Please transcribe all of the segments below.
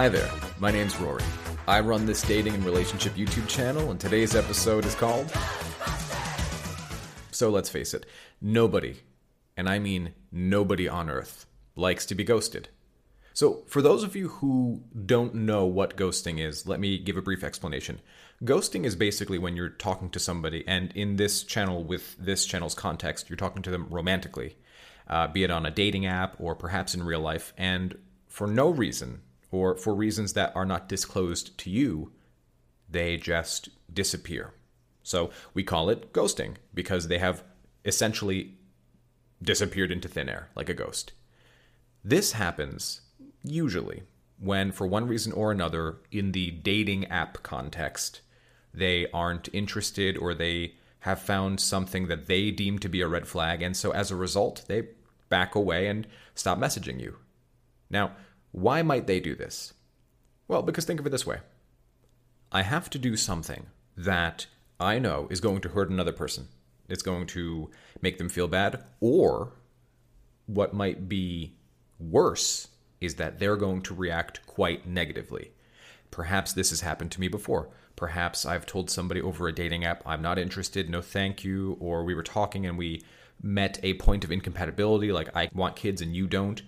Hi there, my name's Rory. I run this dating and relationship YouTube channel, and today's episode is called. So let's face it, nobody, and I mean nobody on earth, likes to be ghosted. So, for those of you who don't know what ghosting is, let me give a brief explanation. Ghosting is basically when you're talking to somebody, and in this channel, with this channel's context, you're talking to them romantically, uh, be it on a dating app or perhaps in real life, and for no reason, or for reasons that are not disclosed to you, they just disappear. So we call it ghosting because they have essentially disappeared into thin air like a ghost. This happens usually when, for one reason or another, in the dating app context, they aren't interested or they have found something that they deem to be a red flag, and so as a result, they back away and stop messaging you. Now, why might they do this? Well, because think of it this way I have to do something that I know is going to hurt another person. It's going to make them feel bad, or what might be worse is that they're going to react quite negatively. Perhaps this has happened to me before. Perhaps I've told somebody over a dating app, I'm not interested, no thank you, or we were talking and we met a point of incompatibility, like I want kids and you don't.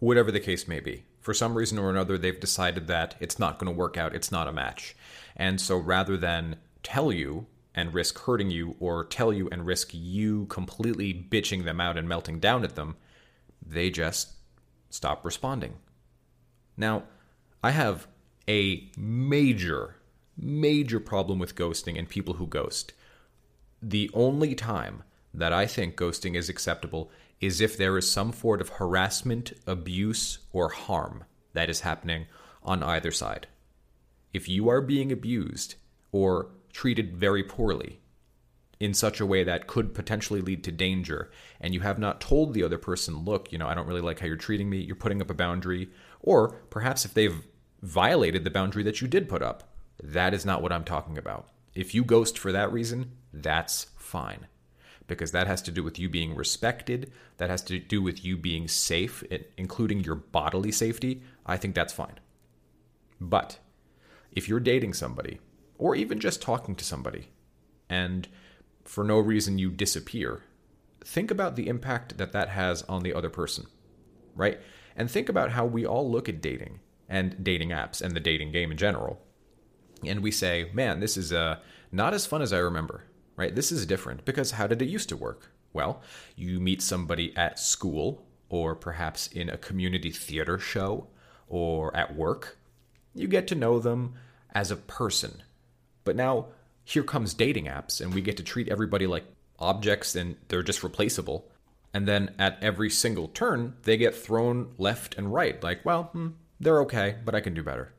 Whatever the case may be for some reason or another, they've decided that it's not going to work out, it's not a match. And so rather than tell you and risk hurting you, or tell you and risk you completely bitching them out and melting down at them, they just stop responding. Now, I have a major, major problem with ghosting and people who ghost. The only time that I think ghosting is acceptable is if there is some sort of harassment, abuse, or harm that is happening on either side. If you are being abused or treated very poorly in such a way that could potentially lead to danger, and you have not told the other person, look, you know, I don't really like how you're treating me, you're putting up a boundary, or perhaps if they've violated the boundary that you did put up, that is not what I'm talking about. If you ghost for that reason, that's fine because that has to do with you being respected. That has to do with you being safe, including your bodily safety. I think that's fine. But if you're dating somebody, or even just talking to somebody, and for no reason you disappear, think about the impact that that has on the other person, right? And think about how we all look at dating and dating apps and the dating game in general. And we say, man, this is uh, not as fun as I remember right? This is different because how did it used to work? Well, you meet somebody at school or perhaps in a community theater show or at work. You get to know them as a person. But now here comes dating apps and we get to treat everybody like objects and they're just replaceable. And then at every single turn, they get thrown left and right. Like, well, hmm, they're okay, but I can do better.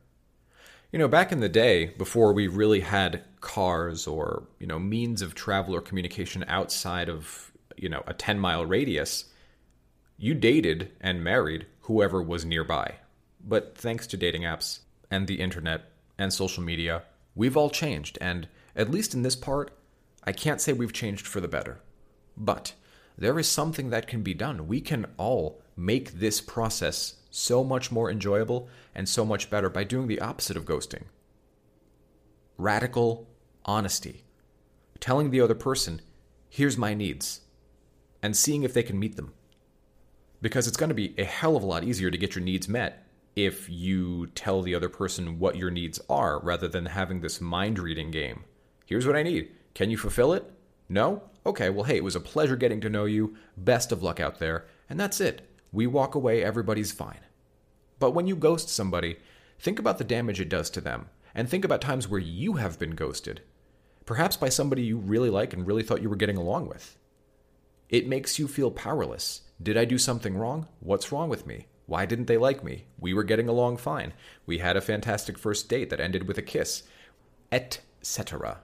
You know, back in the day, before we really had cars or, you know, means of travel or communication outside of, you know, a 10 mile radius, you dated and married whoever was nearby. But thanks to dating apps and the internet and social media, we've all changed. And at least in this part, I can't say we've changed for the better. But there is something that can be done. We can all make this process so much more enjoyable and so much better by doing the opposite of ghosting radical honesty. Telling the other person, here's my needs, and seeing if they can meet them. Because it's going to be a hell of a lot easier to get your needs met if you tell the other person what your needs are rather than having this mind reading game. Here's what I need. Can you fulfill it? No? Okay, well, hey, it was a pleasure getting to know you. Best of luck out there. And that's it. We walk away, everybody's fine. But when you ghost somebody, think about the damage it does to them, and think about times where you have been ghosted, perhaps by somebody you really like and really thought you were getting along with. It makes you feel powerless. Did I do something wrong? What's wrong with me? Why didn't they like me? We were getting along fine. We had a fantastic first date that ended with a kiss, etc.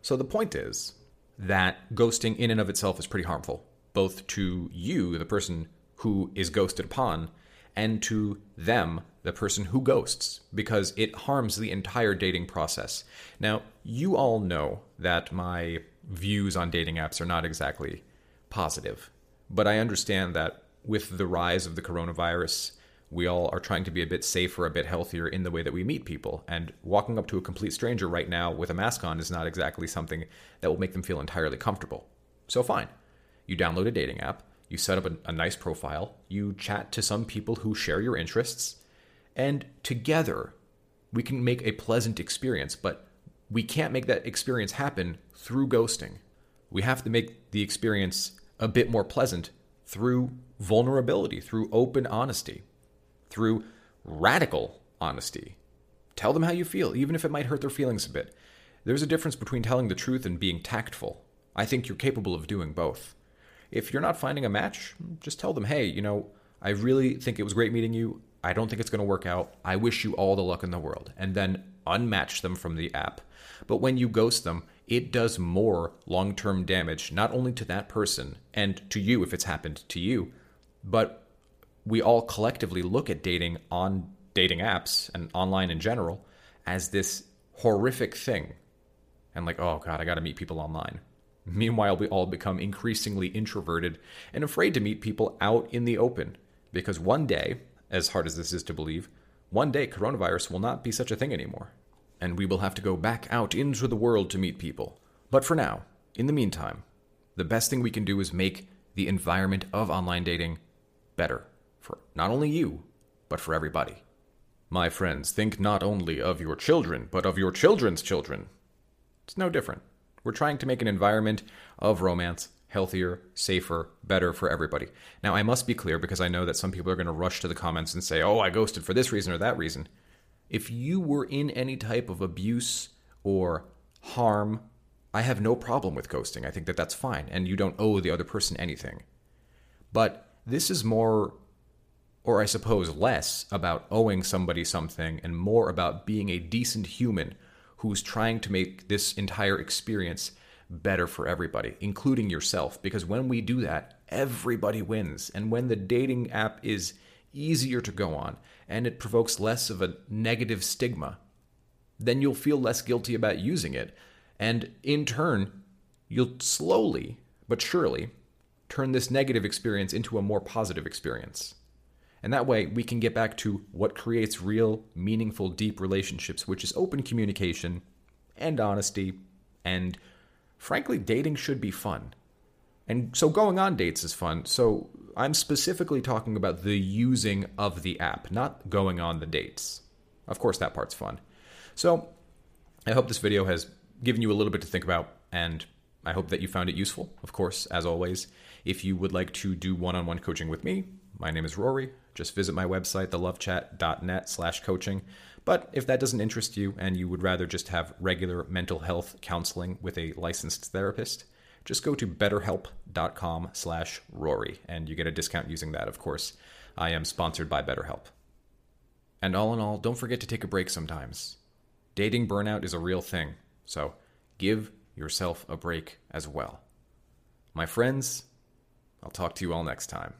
So the point is that ghosting in and of itself is pretty harmful, both to you, the person who is ghosted upon, and to them, the person who ghosts, because it harms the entire dating process. Now, you all know that my views on dating apps are not exactly positive, but I understand that with the rise of the coronavirus, We all are trying to be a bit safer, a bit healthier in the way that we meet people. And walking up to a complete stranger right now with a mask on is not exactly something that will make them feel entirely comfortable. So, fine. You download a dating app, you set up a, a nice profile, you chat to some people who share your interests, and together we can make a pleasant experience. But we can't make that experience happen through ghosting. We have to make the experience a bit more pleasant through vulnerability, through open honesty, through radical honesty. Tell them how you feel, even if it might hurt their feelings a bit. There's a difference between telling the truth and being tactful. I think you're capable of doing both. If you're not finding a match, just tell them, hey, you know, I really think it was great meeting you. I don't think it's going to work out. I wish you all the luck in the world. And then unmatch them from the app. But when you ghost them, it does more long term damage, not only to that person and to you if it's happened to you, but we all collectively look at dating on dating apps and online in general as this horrific thing. And like, oh God, I got to meet people online. Meanwhile, we all become increasingly introverted and afraid to meet people out in the open because one day, as hard as this is to believe, one day coronavirus will not be such a thing anymore and we will have to go back out into the world to meet people. But for now, in the meantime, the best thing we can do is make the environment of online dating better for not only you, but for everybody. My friends, think not only of your children, but of your children's children. It's no different. We're trying to make an environment of romance healthier, safer, better for everybody. Now, I must be clear because I know that some people are going to rush to the comments and say, oh, I ghosted for this reason or that reason if you were in any type of abuse or harm, I have no problem with ghosting. I think that that's fine, and you don't owe the other person anything. But this is more, or I suppose less, about owing somebody something and more about being a decent human who's trying to make this entire experience better for everybody, including yourself. Because when we do that, everybody wins. And when the dating app is easier to go on and it provokes less of a negative stigma, then you'll feel less guilty about using it. And in turn, you'll slowly but surely turn this negative experience into a more positive experience. And that way, we can get back to what creates real, meaningful, deep relationships, which is open communication and honesty. And frankly, dating should be fun. And so going on dates is fun. So I'm specifically talking about the using of the app, not going on the dates. Of course, that part's fun. So I hope this video has given you a little bit to think about, and I hope that you found it useful. Of course, as always, if you would like to do one-on-one coaching with me, my name is Rory. Just visit my website, thelovechat.net slash coaching. But if that doesn't interest you and you would rather just have regular mental health counseling with a licensed therapist, just go to betterhelp.com slash Rory, and you get a discount using that, of course. I am sponsored by BetterHelp. And all in all, don't forget to take a break sometimes. Dating burnout is a real thing, so give yourself a break as well. My friends, I'll talk to you all next time.